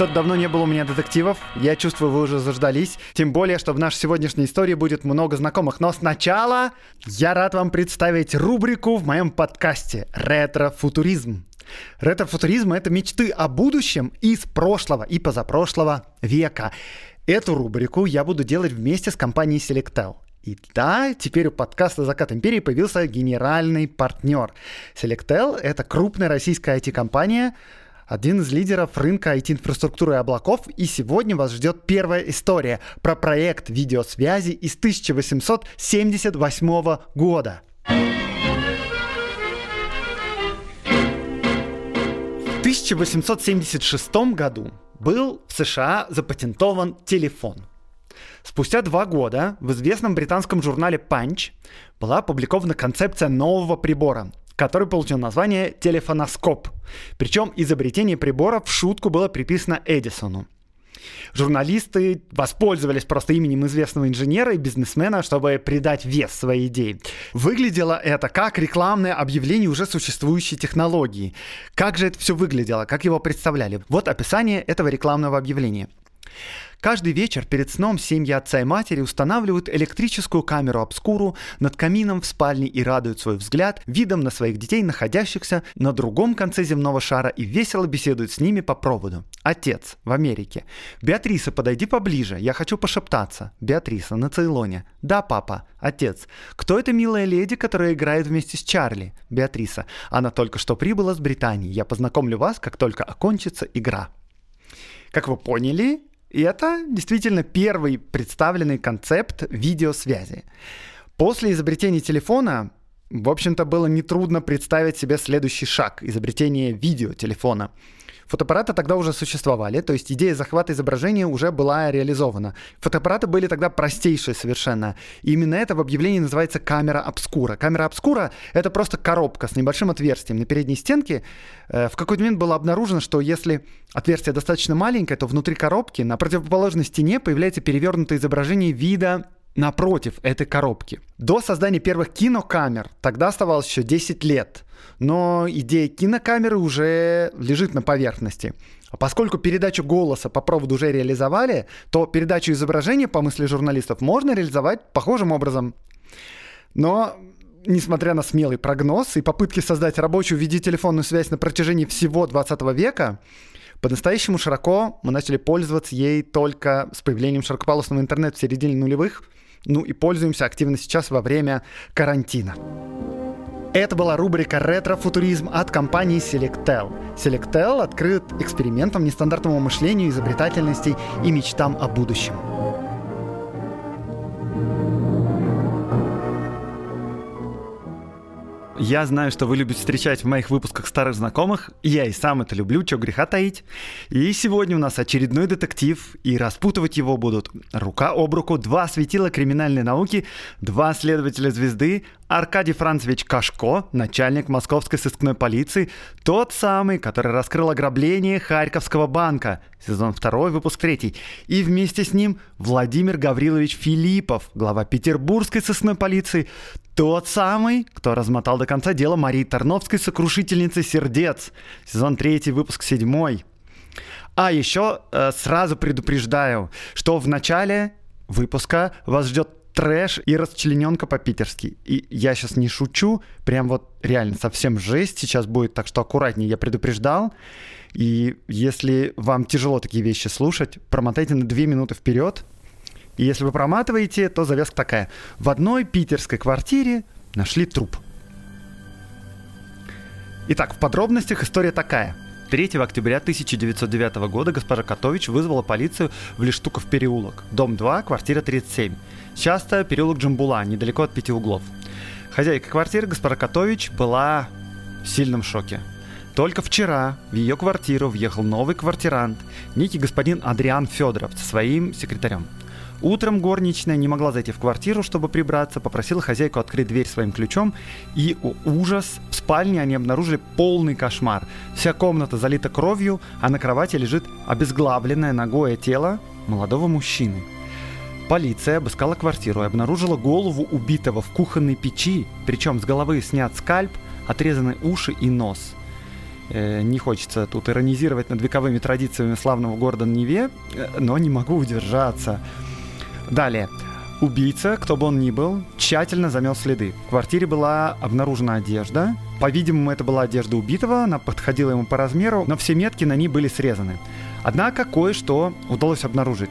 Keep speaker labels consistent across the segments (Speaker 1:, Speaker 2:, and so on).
Speaker 1: Что-то давно не было у меня детективов. Я чувствую, вы уже заждались. Тем более, что в нашей сегодняшней истории будет много знакомых. Но сначала я рад вам представить рубрику в моем подкасте «Ретро-футуризм». Ретро-футуризм — это мечты о будущем из прошлого и позапрошлого века. Эту рубрику я буду делать вместе с компанией Selectel. И да, теперь у подкаста «Закат империи» появился генеральный партнер. Selectel — это крупная российская IT-компания, один из лидеров рынка IT-инфраструктуры и облаков, и сегодня вас ждет первая история про проект видеосвязи из 1878 года. В 1876 году был в США запатентован телефон. Спустя два года в известном британском журнале Punch была опубликована концепция нового прибора который получил название телефоноскоп. Причем изобретение прибора в шутку было приписано Эдисону. Журналисты воспользовались просто именем известного инженера и бизнесмена, чтобы придать вес своей идее. Выглядело это как рекламное объявление уже существующей технологии. Как же это все выглядело, как его представляли? Вот описание этого рекламного объявления. Каждый вечер перед сном семьи отца и матери устанавливают электрическую камеру обскуру над камином в спальне и радуют свой взгляд видом на своих детей, находящихся на другом конце земного шара и весело беседуют с ними по проводу. Отец в Америке. Беатриса, подойди поближе, я хочу пошептаться. Беатриса на Цейлоне. Да, папа. Отец. Кто эта милая леди, которая играет вместе с Чарли? Беатриса. Она только что прибыла с Британии. Я познакомлю вас, как только окончится игра. Как вы поняли, и это действительно первый представленный концепт видеосвязи. После изобретения телефона, в общем-то, было нетрудно представить себе следующий шаг – изобретение видеотелефона – Фотоаппараты тогда уже существовали, то есть идея захвата изображения уже была реализована. Фотоаппараты были тогда простейшие совершенно. И именно это в объявлении называется камера обскура. Камера обскура — это просто коробка с небольшим отверстием на передней стенке. Э, в какой-то момент было обнаружено, что если отверстие достаточно маленькое, то внутри коробки на противоположной стене появляется перевернутое изображение вида напротив этой коробки. До создания первых кинокамер тогда оставалось еще 10 лет, но идея кинокамеры уже лежит на поверхности. А поскольку передачу голоса по проводу уже реализовали, то передачу изображения, по мысли журналистов, можно реализовать похожим образом. Но несмотря на смелый прогноз и попытки создать рабочую видеотелефонную связь на протяжении всего 20 века, по-настоящему широко мы начали пользоваться ей только с появлением широкополосного интернета в середине нулевых – ну и пользуемся активно сейчас во время карантина. Это была рубрика «Ретро-футуризм» от компании Selectel. Selectel открыт экспериментом нестандартному мышлению, изобретательности и мечтам о будущем. Я знаю, что вы любите встречать в моих выпусках старых знакомых. Я и сам это люблю, что греха таить. И сегодня у нас очередной детектив, и распутывать его будут рука об руку два светила криминальной науки, два следователя звезды, Аркадий Францевич Кашко, начальник московской сыскной полиции, тот самый, который раскрыл ограбление Харьковского банка, сезон 2, выпуск 3, и вместе с ним Владимир Гаврилович Филиппов, глава петербургской сыскной полиции, тот самый, кто размотал до конца дело Марии Тарновской сокрушительницы сердец. Сезон 3, выпуск 7. А еще э, сразу предупреждаю, что в начале выпуска вас ждет трэш и расчлененка по-питерски. И я сейчас не шучу, прям вот реально совсем жесть сейчас будет, так что аккуратнее, я предупреждал. И если вам тяжело такие вещи слушать, промотайте на 2 минуты вперед, и если вы проматываете, то завязка такая. В одной питерской квартире нашли труп. Итак, в подробностях история такая. 3 октября 1909 года госпожа Котович вызвала полицию в Лештуков переулок, дом 2, квартира 37. Часто переулок Джамбула, недалеко от пяти углов. Хозяйка квартиры, госпожа Котович, была в сильном шоке. только вчера в ее квартиру въехал новый квартирант, некий господин Адриан Федоров со своим секретарем. Утром горничная не могла зайти в квартиру, чтобы прибраться, попросила хозяйку открыть дверь своим ключом, и о, ужас, в спальне они обнаружили полный кошмар. Вся комната залита кровью, а на кровати лежит обезглавленное ногое тело молодого мужчины. Полиция обыскала квартиру и обнаружила голову убитого в кухонной печи, причем с головы снят скальп, отрезаны уши и нос. Э, не хочется тут иронизировать над вековыми традициями славного города Неве, э, но не могу удержаться. Далее. Убийца, кто бы он ни был, тщательно замел следы. В квартире была обнаружена одежда. По-видимому, это была одежда убитого, она подходила ему по размеру, но все метки на ней были срезаны. Однако кое-что удалось обнаружить.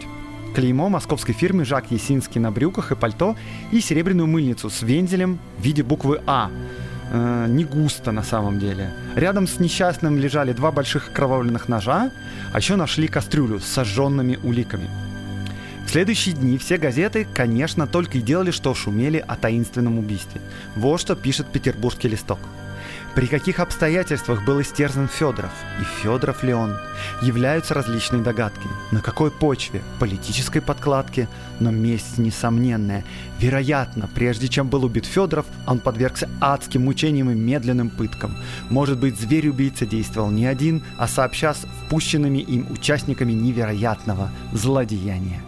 Speaker 1: Клеймо московской фирмы Жак Есинский на брюках и пальто и серебряную мыльницу с вензелем в виде буквы А. Э, не густо на самом деле. Рядом с несчастным лежали два больших кровавленных ножа, а еще нашли кастрюлю с сожженными уликами. В следующие дни все газеты, конечно, только и делали, что шумели о таинственном убийстве. Вот что пишет петербургский листок. При каких обстоятельствах был истерзан Федоров? И Федоров ли он? Являются различные догадки. На какой почве? Политической подкладки? Но месть несомненная. Вероятно, прежде чем был убит Федоров, он подвергся адским мучениям и медленным пыткам. Может быть, зверь-убийца действовал не один, а сообща с впущенными им участниками невероятного злодеяния.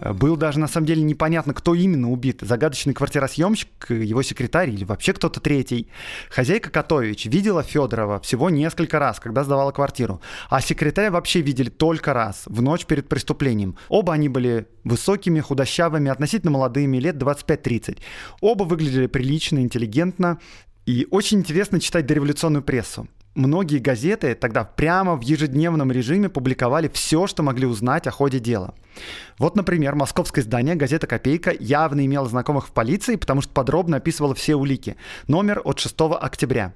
Speaker 1: Э, был даже на самом деле непонятно, кто именно убит. Загадочный квартиросъемщик, его секретарь или вообще кто-то третий. Хозяйка Котович видела Федорова всего несколько раз, когда сдавала квартиру. А секретаря вообще видели только раз, в ночь перед преступлением. Оба они были высокими, худощавыми, относительно молодыми, лет 25-30. Оба выглядели прилично, интеллигентно. И очень интересно читать дореволюционную прессу многие газеты тогда прямо в ежедневном режиме публиковали все, что могли узнать о ходе дела. Вот, например, московское издание газета «Копейка» явно имело знакомых в полиции, потому что подробно описывало все улики. Номер от 6 октября.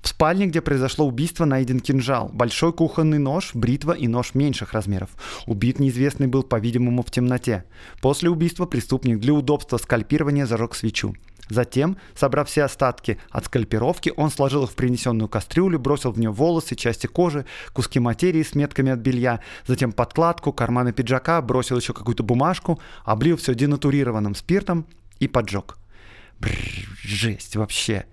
Speaker 1: В спальне, где произошло убийство, найден кинжал, большой кухонный нож, бритва и нож меньших размеров. Убит неизвестный был, по-видимому, в темноте. После убийства преступник для удобства скальпирования зажег свечу. Затем, собрав все остатки от скальпировки, он сложил их в принесенную кастрюлю, бросил в нее волосы, части кожи, куски материи с метками от белья, затем подкладку, карманы пиджака, бросил еще какую-то бумажку, облил все денатурированным спиртом и поджег. Бррр, жесть вообще.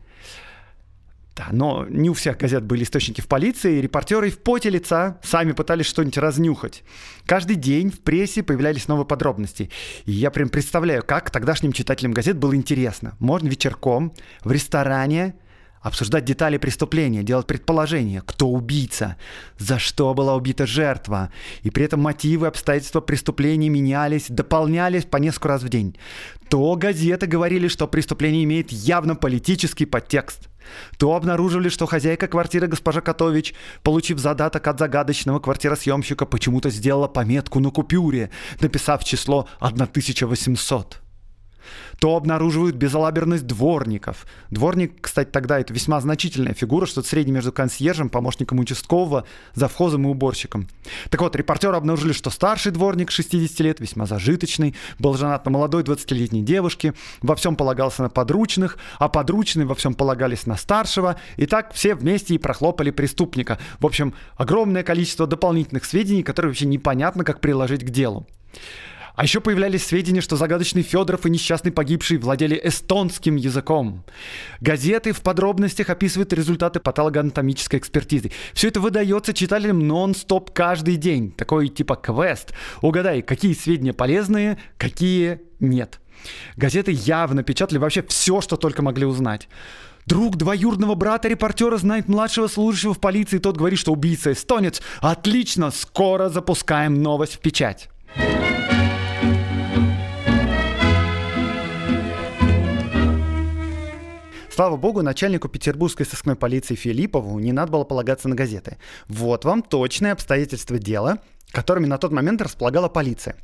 Speaker 1: Да, но не у всех газет были источники в полиции, и репортеры в поте лица сами пытались что-нибудь разнюхать. Каждый день в прессе появлялись новые подробности. И я прям представляю, как тогдашним читателям газет было интересно. Можно вечерком в ресторане обсуждать детали преступления, делать предположения, кто убийца, за что была убита жертва, и при этом мотивы, обстоятельства преступления менялись, дополнялись по несколько раз в день. То газеты говорили, что преступление имеет явно политический подтекст – то обнаружили, что хозяйка квартиры госпожа Котович, получив задаток от загадочного квартиросъемщика, почему-то сделала пометку на купюре, написав число 1800 то обнаруживают безалаберность дворников. Дворник, кстати, тогда это весьма значительная фигура, что-то среднее между консьержем, помощником участкового, завхозом и уборщиком. Так вот, репортеры обнаружили, что старший дворник 60 лет, весьма зажиточный, был женат на молодой 20-летней девушке, во всем полагался на подручных, а подручные во всем полагались на старшего, и так все вместе и прохлопали преступника. В общем, огромное количество дополнительных сведений, которые вообще непонятно, как приложить к делу. А еще появлялись сведения, что загадочный Федоров и несчастный погибший владели эстонским языком. Газеты в подробностях описывают результаты патологоанатомической экспертизы. Все это выдается читателям нон-стоп каждый день. Такой типа квест. Угадай, какие сведения полезные, какие нет. Газеты явно печатали вообще все, что только могли узнать. Друг двоюродного брата репортера знает младшего служащего в полиции, тот говорит, что убийца эстонец. Отлично, скоро запускаем новость в печать. Слава богу, начальнику петербургской сыскной полиции Филиппову не надо было полагаться на газеты. Вот вам точные обстоятельства дела, которыми на тот момент располагала полиция.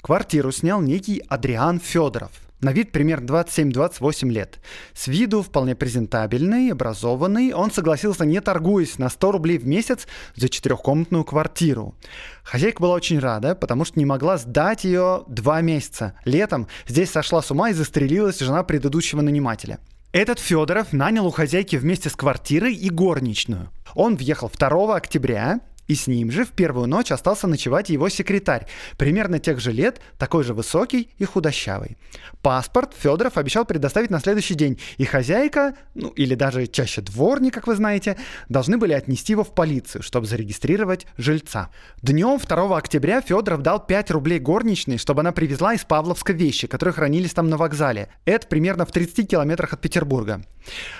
Speaker 1: Квартиру снял некий Адриан Федоров. На вид примерно 27-28 лет. С виду вполне презентабельный, образованный, он согласился, не торгуясь, на 100 рублей в месяц за четырехкомнатную квартиру. Хозяйка была очень рада, потому что не могла сдать ее два месяца. Летом здесь сошла с ума и застрелилась жена предыдущего нанимателя. Этот Федоров нанял у хозяйки вместе с квартирой и горничную. Он въехал 2 октября и с ним же в первую ночь остался ночевать его секретарь, примерно тех же лет, такой же высокий и худощавый. Паспорт Федоров обещал предоставить на следующий день, и хозяйка, ну или даже чаще дворник, как вы знаете, должны были отнести его в полицию, чтобы зарегистрировать жильца. Днем 2 октября Федоров дал 5 рублей горничной, чтобы она привезла из Павловска вещи, которые хранились там на вокзале. Это примерно в 30 километрах от Петербурга.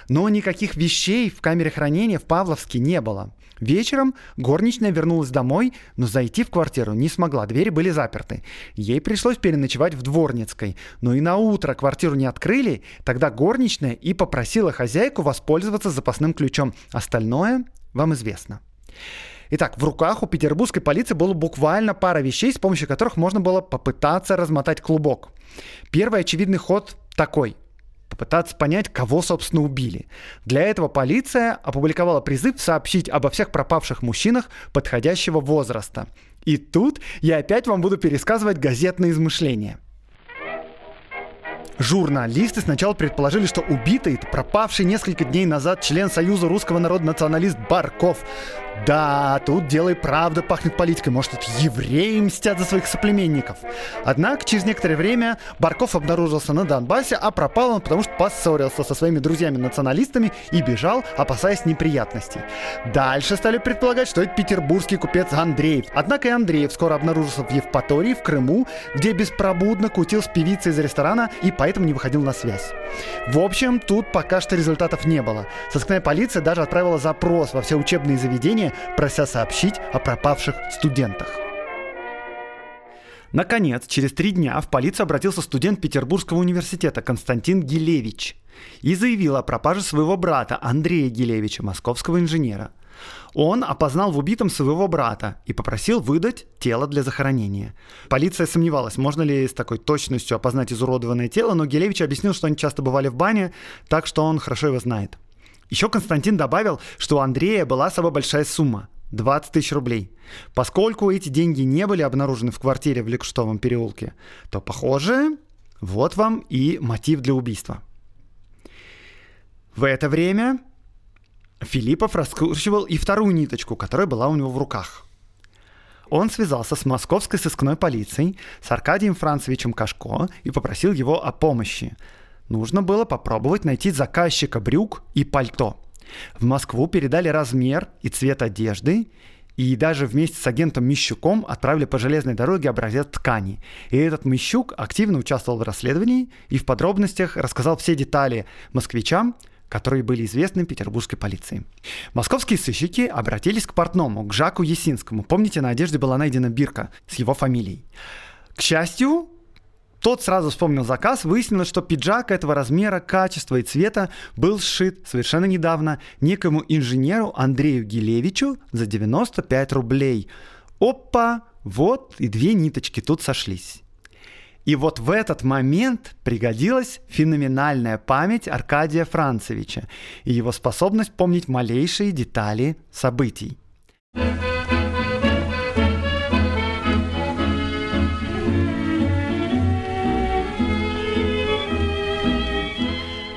Speaker 1: Но никаких вещей в камере хранения в Павловске не было. Вечером горничная вернулась домой, но зайти в квартиру не смогла, двери были заперты. Ей пришлось переночевать в Дворницкой, но и на утро квартиру не открыли, тогда горничная и попросила хозяйку воспользоваться запасным ключом. Остальное вам известно. Итак, в руках у петербургской полиции было буквально пара вещей, с помощью которых можно было попытаться размотать клубок. Первый очевидный ход такой попытаться понять, кого, собственно, убили. Для этого полиция опубликовала призыв сообщить обо всех пропавших мужчинах подходящего возраста. И тут я опять вам буду пересказывать газетные измышления. Журналисты сначала предположили, что убитый, пропавший несколько дней назад член Союза русского народа националист Барков. Да, тут дело и правда пахнет политикой. Может, это евреи мстят за своих соплеменников. Однако, через некоторое время Барков обнаружился на Донбассе, а пропал он, потому что поссорился со своими друзьями-националистами и бежал, опасаясь неприятностей. Дальше стали предполагать, что это петербургский купец Андреев. Однако и Андреев скоро обнаружился в Евпатории, в Крыму, где беспробудно кутил с певицей из ресторана и поэтому не выходил на связь. В общем, тут пока что результатов не было. Сыскная полиция даже отправила запрос во все учебные заведения, прося сообщить о пропавших студентах. Наконец, через три дня в полицию обратился студент Петербургского университета Константин Гилевич и заявил о пропаже своего брата Андрея Гилевича, московского инженера. Он опознал в убитом своего брата и попросил выдать тело для захоронения. Полиция сомневалась, можно ли с такой точностью опознать изуродованное тело, но Гилевич объяснил, что они часто бывали в бане, так что он хорошо его знает. Еще Константин добавил, что у Андрея была самая большая сумма – 20 тысяч рублей. Поскольку эти деньги не были обнаружены в квартире в Лекштовом переулке, то, похоже, вот вам и мотив для убийства. В это время Филиппов раскручивал и вторую ниточку, которая была у него в руках. Он связался с московской сыскной полицией, с Аркадием Францевичем Кашко и попросил его о помощи – нужно было попробовать найти заказчика брюк и пальто. В Москву передали размер и цвет одежды, и даже вместе с агентом Мищуком отправили по железной дороге образец ткани. И этот Мищук активно участвовал в расследовании и в подробностях рассказал все детали москвичам, которые были известны петербургской полиции. Московские сыщики обратились к портному, к Жаку Есинскому. Помните, на одежде была найдена бирка с его фамилией. К счастью, тот сразу вспомнил заказ, выяснилось, что пиджак этого размера, качества и цвета был сшит совершенно недавно некому инженеру Андрею Гилевичу за 95 рублей. Опа! Вот и две ниточки тут сошлись. И вот в этот момент пригодилась феноменальная память Аркадия Францевича и его способность помнить малейшие детали событий.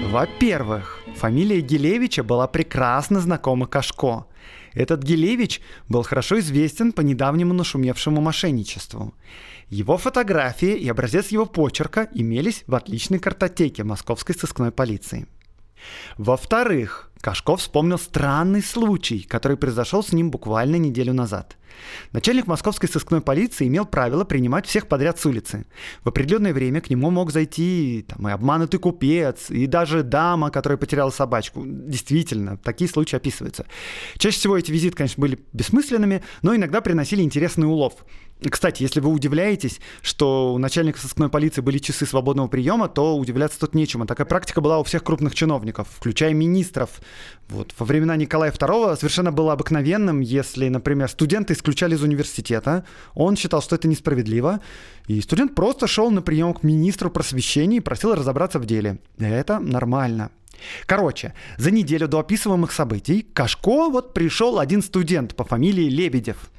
Speaker 1: Во-первых, фамилия Гилевича была прекрасно знакома Кашко. Этот Гилевич был хорошо известен по недавнему нашумевшему мошенничеству. Его фотографии и образец его почерка имелись в отличной картотеке московской сыскной полиции. Во-вторых, Кашков вспомнил странный случай, который произошел с ним буквально неделю назад. Начальник московской сыскной полиции имел правило принимать всех подряд с улицы. В определенное время к нему мог зайти там, и обманутый купец, и даже дама, которая потеряла собачку. Действительно, такие случаи описываются. Чаще всего эти визиты, конечно, были бессмысленными, но иногда приносили интересный улов. Кстати, если вы удивляетесь, что у начальника сыскной полиции были часы свободного приема, то удивляться тут нечему. Такая практика была у всех крупных чиновников, включая министров. Вот. Во времена Николая II совершенно было обыкновенным, если, например, студента исключали из университета, он считал, что это несправедливо, и студент просто шел на прием к министру просвещения и просил разобраться в деле. Это нормально. Короче, за неделю до описываемых событий Кашко вот пришел один студент по фамилии Лебедев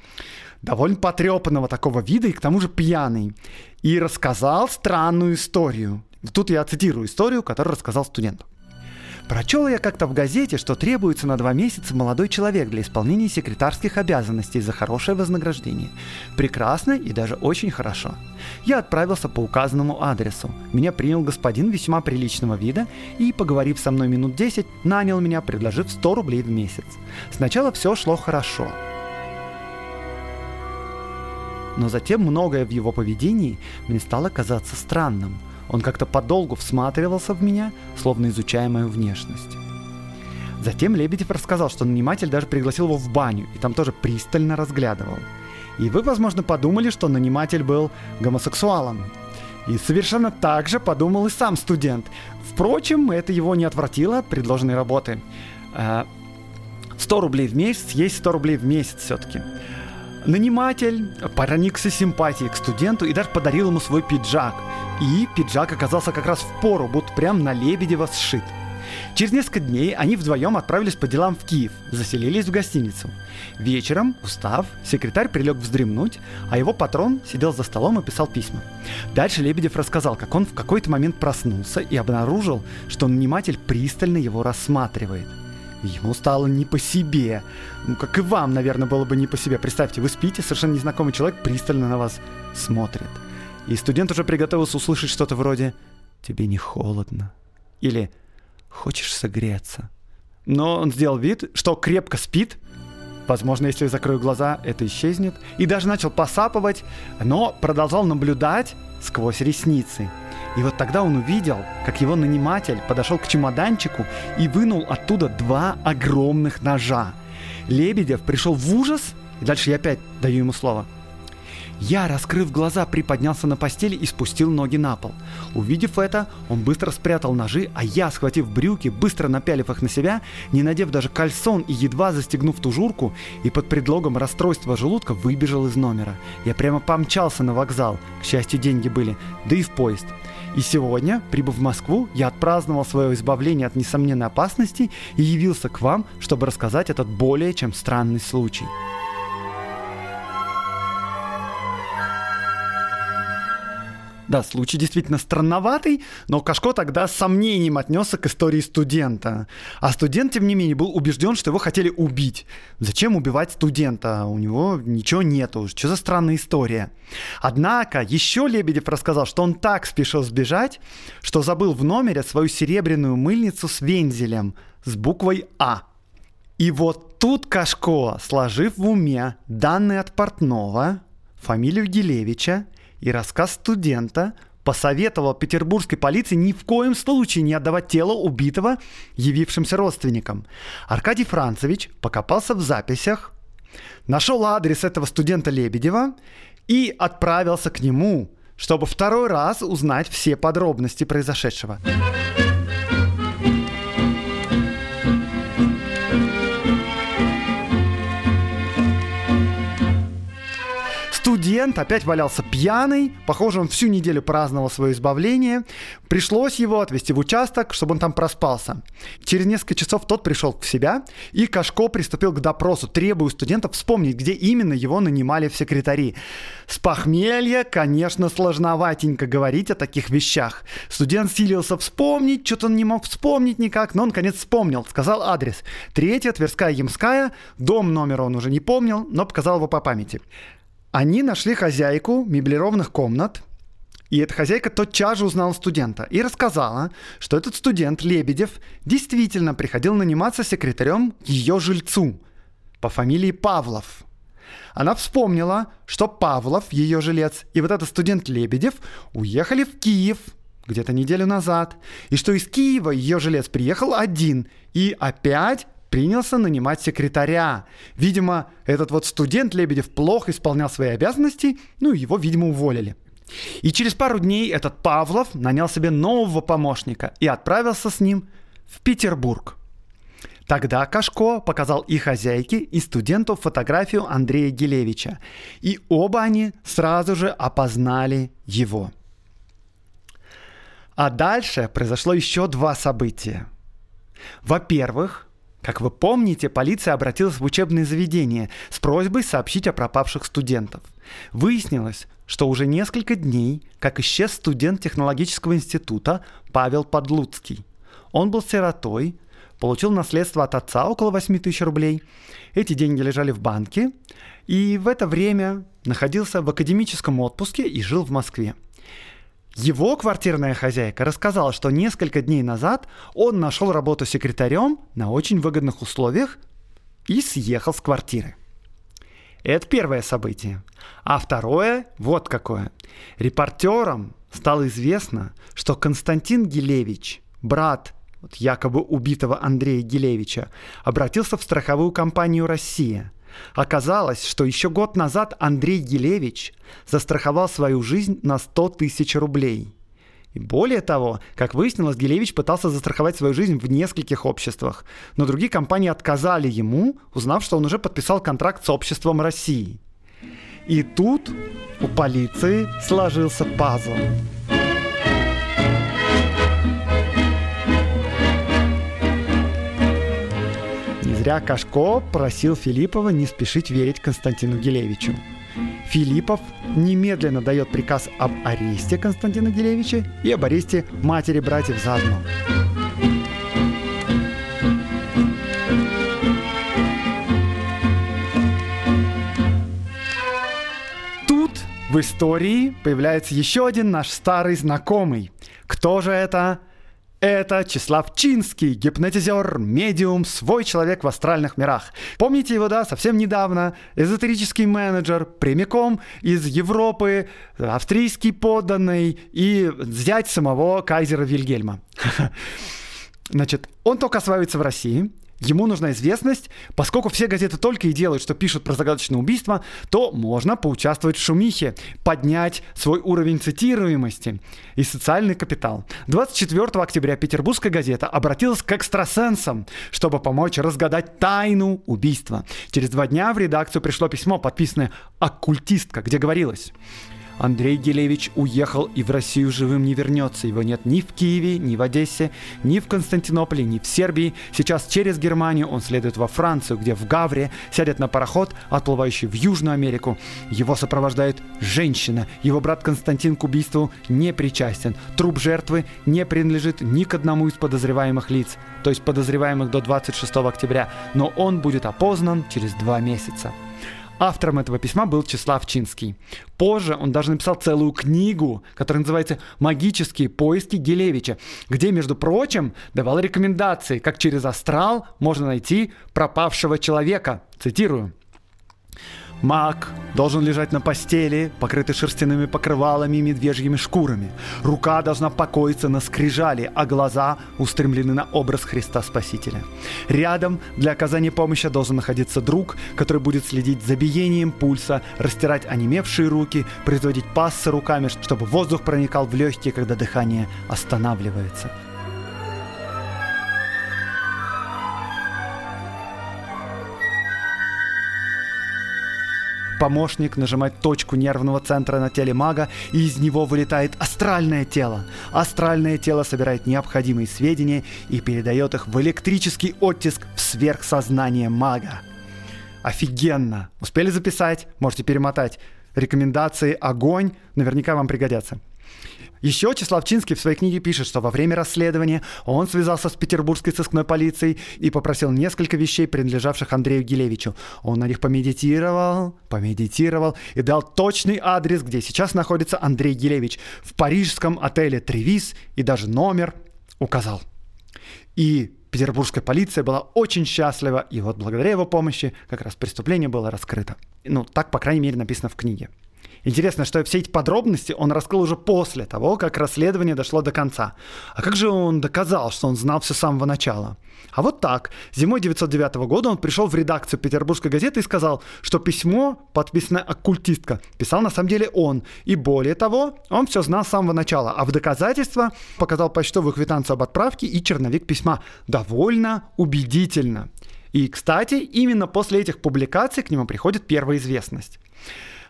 Speaker 1: довольно потрепанного такого вида и к тому же пьяный, и рассказал странную историю. Тут я цитирую историю, которую рассказал студент. Прочел я как-то в газете, что требуется на два месяца молодой человек для исполнения секретарских обязанностей за хорошее вознаграждение. Прекрасно и даже очень хорошо. Я отправился по указанному адресу. Меня принял господин весьма приличного вида и, поговорив со мной минут 10, нанял меня, предложив 100 рублей в месяц. Сначала все шло хорошо. Но затем многое в его поведении мне стало казаться странным – он как-то подолгу всматривался в меня, словно изучая мою внешность. Затем Лебедев рассказал, что наниматель даже пригласил его в баню и там тоже пристально разглядывал. И вы, возможно, подумали, что наниматель был гомосексуалом. И совершенно так же подумал и сам студент. Впрочем, это его не отвратило от предложенной работы. 100 э, рублей в месяц есть 100 рублей в месяц все-таки. Наниматель проникся симпатией к студенту и даже подарил ему свой пиджак. И пиджак оказался как раз в пору, будто прям на Лебедева сшит. Через несколько дней они вдвоем отправились по делам в Киев, заселились в гостиницу. Вечером, устав, секретарь прилег вздремнуть, а его патрон сидел за столом и писал письма. Дальше Лебедев рассказал, как он в какой-то момент проснулся и обнаружил, что наниматель пристально его рассматривает. Ему стало не по себе. Ну, как и вам, наверное, было бы не по себе. Представьте, вы спите, совершенно незнакомый человек пристально на вас смотрит. И студент уже приготовился услышать что-то вроде «Тебе не холодно» или «Хочешь согреться?». Но он сделал вид, что крепко спит. Возможно, если я закрою глаза, это исчезнет. И даже начал посапывать, но продолжал наблюдать сквозь ресницы – и вот тогда он увидел, как его наниматель подошел к чемоданчику и вынул оттуда два огромных ножа. Лебедев пришел в ужас, и дальше я опять даю ему слово – я, раскрыв глаза, приподнялся на постели и спустил ноги на пол. Увидев это, он быстро спрятал ножи, а я, схватив брюки, быстро напялив их на себя, не надев даже кальсон и едва застегнув тужурку, и под предлогом расстройства желудка выбежал из номера. Я прямо помчался на вокзал, к счастью, деньги были, да и в поезд. И сегодня, прибыв в Москву, я отпраздновал свое избавление от несомненной опасности и явился к вам, чтобы рассказать этот более чем странный случай. Да, случай действительно странноватый, но Кашко тогда с сомнением отнесся к истории студента. А студент, тем не менее, был убежден, что его хотели убить. Зачем убивать студента? У него ничего нету. Что за странная история? Однако еще Лебедев рассказал, что он так спешил сбежать, что забыл в номере свою серебряную мыльницу с вензелем с буквой «А». И вот тут Кашко, сложив в уме данные от портного, фамилию Гелевича и рассказ студента посоветовал петербургской полиции ни в коем случае не отдавать тело убитого явившимся родственникам. Аркадий Францевич покопался в записях, нашел адрес этого студента Лебедева и отправился к нему, чтобы второй раз узнать все подробности произошедшего. Студент опять валялся пьяный, похоже, он всю неделю праздновал свое избавление. Пришлось его отвезти в участок, чтобы он там проспался. Через несколько часов тот пришел в себя, и Кашко приступил к допросу, требуя у студента вспомнить, где именно его нанимали в секретари. С похмелья, конечно, сложноватенько говорить о таких вещах. Студент силился вспомнить, что-то он не мог вспомнить никак, но он, наконец, вспомнил. Сказал адрес. Третья, Тверская, Ямская. Дом номера он уже не помнил, но показал его по памяти. Они нашли хозяйку меблированных комнат, и эта хозяйка тотчас же узнала студента и рассказала, что этот студент Лебедев действительно приходил наниматься секретарем ее жильцу по фамилии Павлов. Она вспомнила, что Павлов, ее жилец, и вот этот студент Лебедев уехали в Киев где-то неделю назад, и что из Киева ее жилец приехал один и опять принялся нанимать секретаря. Видимо, этот вот студент Лебедев плохо исполнял свои обязанности, ну, его, видимо, уволили. И через пару дней этот Павлов нанял себе нового помощника и отправился с ним в Петербург. Тогда Кашко показал и хозяйке, и студенту фотографию Андрея Гелевича. И оба они сразу же опознали его. А дальше произошло еще два события. Во-первых, как вы помните, полиция обратилась в учебное заведение с просьбой сообщить о пропавших студентов. Выяснилось, что уже несколько дней, как исчез студент технологического института Павел Подлуцкий. Он был сиротой, получил наследство от отца около 8 тысяч рублей. Эти деньги лежали в банке, и в это время находился в академическом отпуске и жил в Москве. Его квартирная хозяйка рассказала, что несколько дней назад он нашел работу секретарем на очень выгодных условиях и съехал с квартиры. Это первое событие. А второе вот какое. Репортерам стало известно, что Константин Гилевич, брат вот якобы убитого Андрея Гилевича, обратился в страховую компанию «Россия», Оказалось, что еще год назад Андрей Гилевич застраховал свою жизнь на 100 тысяч рублей. И более того, как выяснилось, Гилевич пытался застраховать свою жизнь в нескольких обществах, но другие компании отказали ему, узнав, что он уже подписал контракт с обществом России. И тут у полиции сложился пазл. Зря Кашко просил Филиппова не спешить верить Константину Гилевичу. Филиппов немедленно дает приказ об аресте Константина Гилевича и об аресте матери братьев заодно. Тут в истории появляется еще один наш старый знакомый. Кто же это? Это Числав Чинский, гипнотизер, медиум, свой человек в астральных мирах. Помните его, да, совсем недавно? Эзотерический менеджер, прямиком из Европы, австрийский подданный и зять самого кайзера Вильгельма. Значит, он только осваивается в России, ему нужна известность, поскольку все газеты только и делают, что пишут про загадочное убийство, то можно поучаствовать в шумихе, поднять свой уровень цитируемости и социальный капитал. 24 октября Петербургская газета обратилась к экстрасенсам, чтобы помочь разгадать тайну убийства. Через два дня в редакцию пришло письмо, подписанное «Оккультистка», где говорилось Андрей Гелевич уехал и в Россию живым не вернется. Его нет ни в Киеве, ни в Одессе, ни в Константинополе, ни в Сербии. Сейчас через Германию он следует во Францию, где в Гавре сядет на пароход, отплывающий в Южную Америку. Его сопровождает женщина. Его брат Константин к убийству не причастен. Труп жертвы не принадлежит ни к одному из подозреваемых лиц, то есть подозреваемых до 26 октября, но он будет опознан через два месяца. Автором этого письма был Числав Чинский. Позже он даже написал целую книгу, которая называется «Магические поиски Гелевича», где, между прочим, давал рекомендации, как через астрал можно найти пропавшего человека. Цитирую. Маг должен лежать на постели, покрытый шерстяными покрывалами и медвежьими шкурами. Рука должна покоиться на скрижали, а глаза устремлены на образ Христа Спасителя. Рядом для оказания помощи должен находиться друг, который будет следить за биением пульса, растирать онемевшие руки, производить пассы руками, чтобы воздух проникал в легкие, когда дыхание останавливается. Помощник нажимает точку нервного центра на теле мага, и из него вылетает астральное тело. Астральное тело собирает необходимые сведения и передает их в электрический оттиск в сверхсознание мага. Офигенно! Успели записать? Можете перемотать. Рекомендации «Огонь» наверняка вам пригодятся. Еще Числавчинский в своей книге пишет, что во время расследования он связался с петербургской сыскной полицией и попросил несколько вещей, принадлежавших Андрею Гилевичу. Он на них помедитировал, помедитировал и дал точный адрес, где сейчас находится Андрей Гилевич, в парижском отеле «Тревис» и даже номер указал. И петербургская полиция была очень счастлива, и вот благодаря его помощи как раз преступление было раскрыто. Ну, так, по крайней мере, написано в книге. Интересно, что все эти подробности он раскрыл уже после того, как расследование дошло до конца. А как же он доказал, что он знал все с самого начала? А вот так. Зимой 1909 года он пришел в редакцию Петербургской газеты и сказал, что письмо, подписанное оккультистка, писал на самом деле он. И более того, он все знал с самого начала. А в доказательство показал почтовую квитанцию об отправке и черновик письма. Довольно убедительно. И, кстати, именно после этих публикаций к нему приходит первая известность.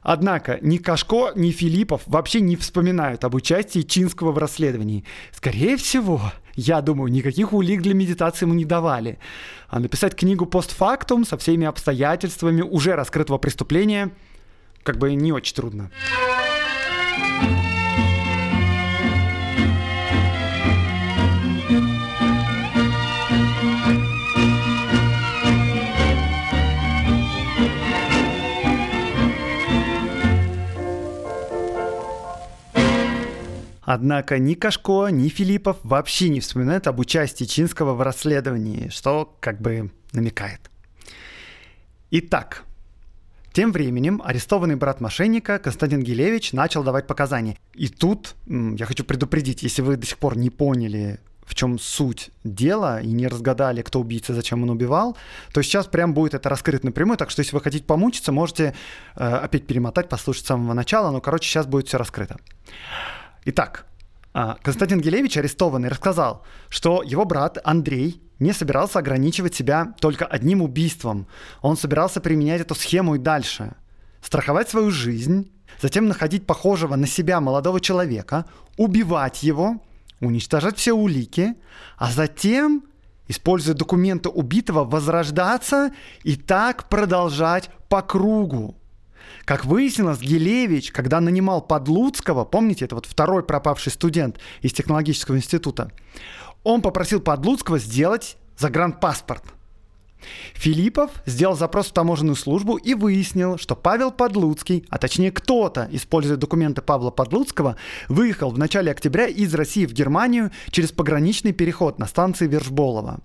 Speaker 1: Однако ни Кашко, ни Филиппов вообще не вспоминают об участии Чинского в расследовании. Скорее всего, я думаю, никаких улик для медитации ему не давали. А написать книгу постфактум со всеми обстоятельствами уже раскрытого преступления как бы не очень трудно. Однако ни Кашко, ни Филиппов вообще не вспоминают об участии Чинского в расследовании, что как бы намекает. Итак, тем временем арестованный брат мошенника Константин Гилевич начал давать показания. И тут я хочу предупредить, если вы до сих пор не поняли, в чем суть дела и не разгадали, кто убийца, зачем он убивал, то сейчас прям будет это раскрыто напрямую, так что если вы хотите помучиться, можете э, опять перемотать, послушать с самого начала, но, короче, сейчас будет все раскрыто. Итак, а, Константин Гелевич, арестованный, рассказал, что его брат Андрей не собирался ограничивать себя только одним убийством. Он собирался применять эту схему и дальше. Страховать свою жизнь, затем находить похожего на себя молодого человека, убивать его, уничтожать все улики, а затем, используя документы убитого, возрождаться и так продолжать по кругу. Как выяснилось, Гелевич, когда нанимал Подлуцкого, помните, это вот второй пропавший студент из технологического института, он попросил Подлуцкого сделать загранпаспорт – Филиппов сделал запрос в таможенную службу и выяснил, что Павел Подлуцкий, а точнее кто-то, используя документы Павла Подлуцкого, выехал в начале октября из России в Германию через пограничный переход на станции Вершболова.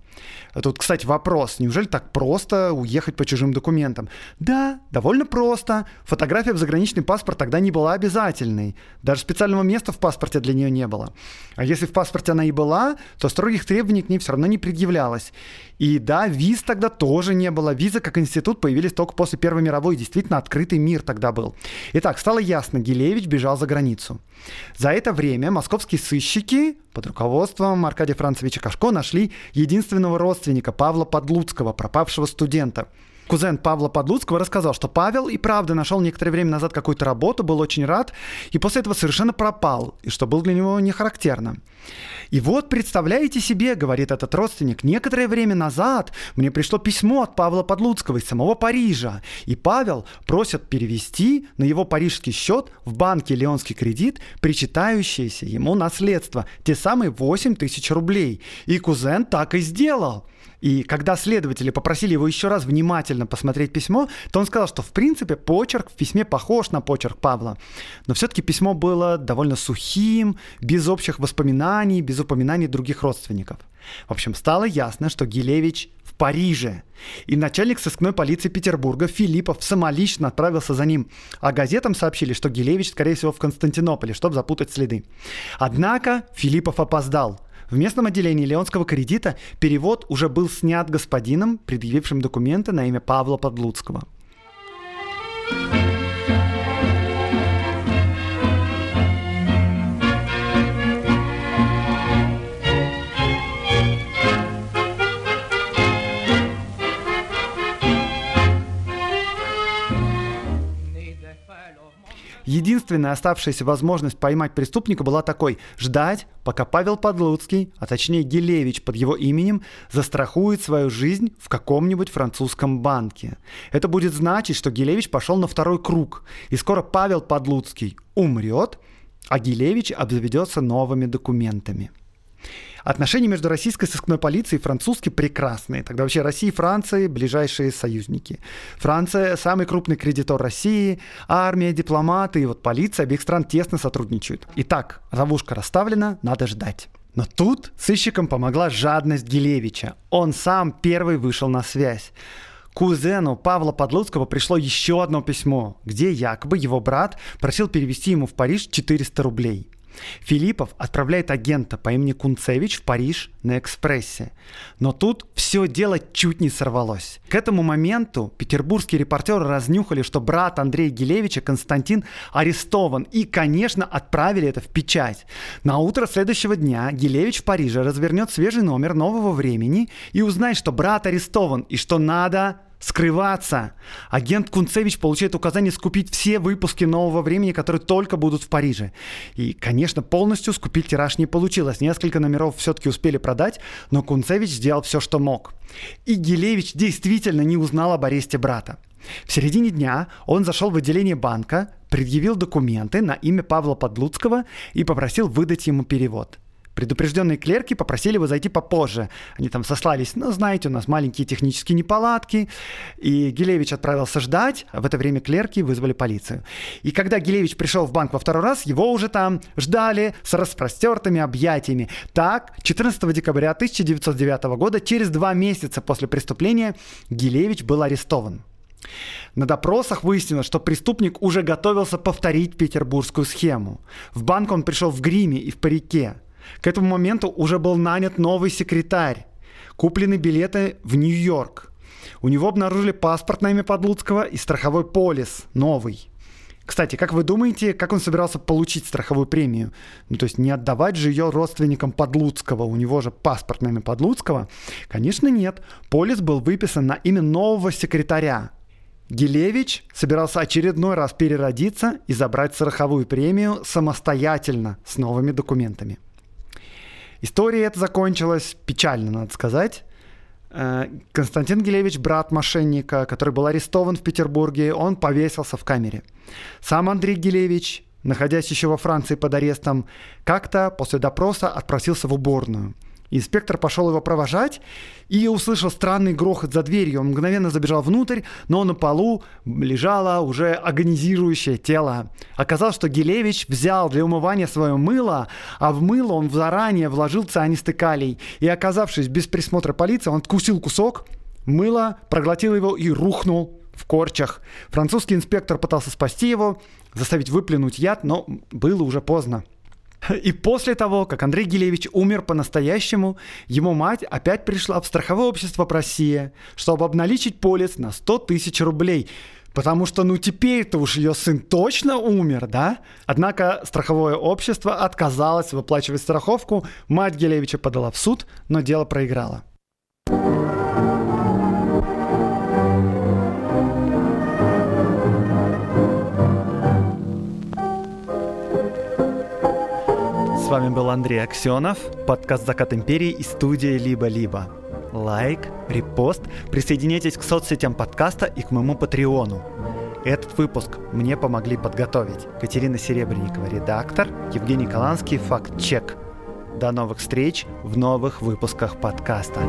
Speaker 1: Тут, кстати, вопрос, неужели так просто уехать по чужим документам? Да, довольно просто. Фотография в заграничный паспорт тогда не была обязательной. Даже специального места в паспорте для нее не было. А если в паспорте она и была, то строгих требований к ней все равно не предъявлялось. И да, виз тогда тоже не было. Визы как институт появились только после Первой мировой. Действительно, открытый мир тогда был. Итак, стало ясно, Гилевич бежал за границу. За это время московские сыщики под руководством Аркадия Францевича Кашко нашли единственного родственника Павла Подлуцкого, пропавшего студента – кузен Павла Подлуцкого рассказал, что Павел и правда нашел некоторое время назад какую-то работу, был очень рад, и после этого совершенно пропал, и что было для него не характерно. И вот, представляете себе, говорит этот родственник, некоторое время назад мне пришло письмо от Павла Подлуцкого из самого Парижа, и Павел просит перевести на его парижский счет в банке Леонский кредит причитающееся ему наследство, те самые 8 тысяч рублей. И кузен так и сделал. И когда следователи попросили его еще раз внимательно посмотреть письмо, то он сказал, что в принципе почерк в письме похож на почерк Павла. Но все-таки письмо было довольно сухим, без общих воспоминаний, без упоминаний других родственников. В общем, стало ясно, что Гилевич в Париже. И начальник сыскной полиции Петербурга Филиппов самолично отправился за ним. А газетам сообщили, что Гилевич, скорее всего, в Константинополе, чтобы запутать следы. Однако Филиппов опоздал. В местном отделении Леонского кредита перевод уже был снят господином, предъявившим документы на имя Павла Подлуцкого. Единственная оставшаяся возможность поймать преступника была такой – ждать, пока Павел Подлуцкий, а точнее Гелевич под его именем, застрахует свою жизнь в каком-нибудь французском банке. Это будет значить, что Гелевич пошел на второй круг, и скоро Павел Подлуцкий умрет, а Гелевич обзаведется новыми документами. Отношения между российской сыскной полицией и французской прекрасные. Тогда вообще Россия и Франция – ближайшие союзники. Франция – самый крупный кредитор России, армия, дипломаты и вот полиция обеих стран тесно сотрудничают. Итак, ловушка расставлена, надо ждать. Но тут сыщикам помогла жадность Гилевича. Он сам первый вышел на связь кузену Павла Подлуцкого пришло еще одно письмо, где якобы его брат просил перевести ему в Париж 400 рублей. Филиппов отправляет агента по имени Кунцевич в Париж на экспрессе. Но тут все дело чуть не сорвалось. К этому моменту петербургские репортеры разнюхали, что брат Андрея Гилевича, Константин, арестован. И, конечно, отправили это в печать. На утро следующего дня Гилевич в Париже развернет свежий номер нового времени и узнает, что брат арестован и что надо скрываться. Агент Кунцевич получает указание скупить все выпуски нового времени, которые только будут в Париже. И, конечно, полностью скупить тираж не получилось. Несколько номеров все-таки успели продать, но Кунцевич сделал все, что мог. И Гилевич действительно не узнал об аресте брата. В середине дня он зашел в отделение банка, предъявил документы на имя Павла Подлуцкого и попросил выдать ему перевод. Предупрежденные клерки попросили его зайти попозже. Они там сослались, ну, знаете, у нас маленькие технические неполадки. И Гилевич отправился ждать, в это время клерки вызвали полицию. И когда Гилевич пришел в банк во второй раз, его уже там ждали с распростертыми объятиями. Так, 14 декабря 1909 года, через два месяца после преступления, Гилевич был арестован. На допросах выяснилось, что преступник уже готовился повторить петербургскую схему. В банк он пришел в гриме и в парике. К этому моменту уже был нанят новый секретарь. Куплены билеты в Нью-Йорк. У него обнаружили паспорт на имя Подлуцкого и страховой полис новый. Кстати, как вы думаете, как он собирался получить страховую премию? Ну, то есть не отдавать же ее родственникам Подлуцкого, у него же паспорт на имя Подлуцкого? Конечно, нет. Полис был выписан на имя нового секретаря, Гилевич собирался очередной раз переродиться и забрать страховую премию самостоятельно с новыми документами. История эта закончилась печально, надо сказать. Э, Константин Гилевич, брат мошенника, который был арестован в Петербурге, он повесился в камере. Сам Андрей Гилевич, находясь еще во Франции под арестом, как-то после допроса отпросился в уборную – Инспектор пошел его провожать и услышал странный грохот за дверью. Он мгновенно забежал внутрь, но на полу лежало уже агонизирующее тело. Оказалось, что Гелевич взял для умывания свое мыло, а в мыло он заранее вложил цианистый калий. И оказавшись без присмотра полиции, он откусил кусок, мыло, проглотил его и рухнул в корчах. Французский инспектор пытался спасти его, заставить выплюнуть яд, но было уже поздно. И после того, как Андрей Гилевич умер по-настоящему, его мать опять пришла в страховое общество Россия, чтобы обналичить полис на 100 тысяч рублей. Потому что, ну, теперь-то уж ее сын точно умер, да? Однако страховое общество отказалось выплачивать страховку, мать Гилевича подала в суд, но дело проиграла. С вами был Андрей Аксенов, подкаст «Закат империи» и студия «Либо-либо». Лайк, репост, присоединяйтесь к соцсетям подкаста и к моему патреону. Этот выпуск мне помогли подготовить Катерина Серебренникова, редактор, Евгений Каланский, факт-чек. До новых встреч в новых выпусках подкаста.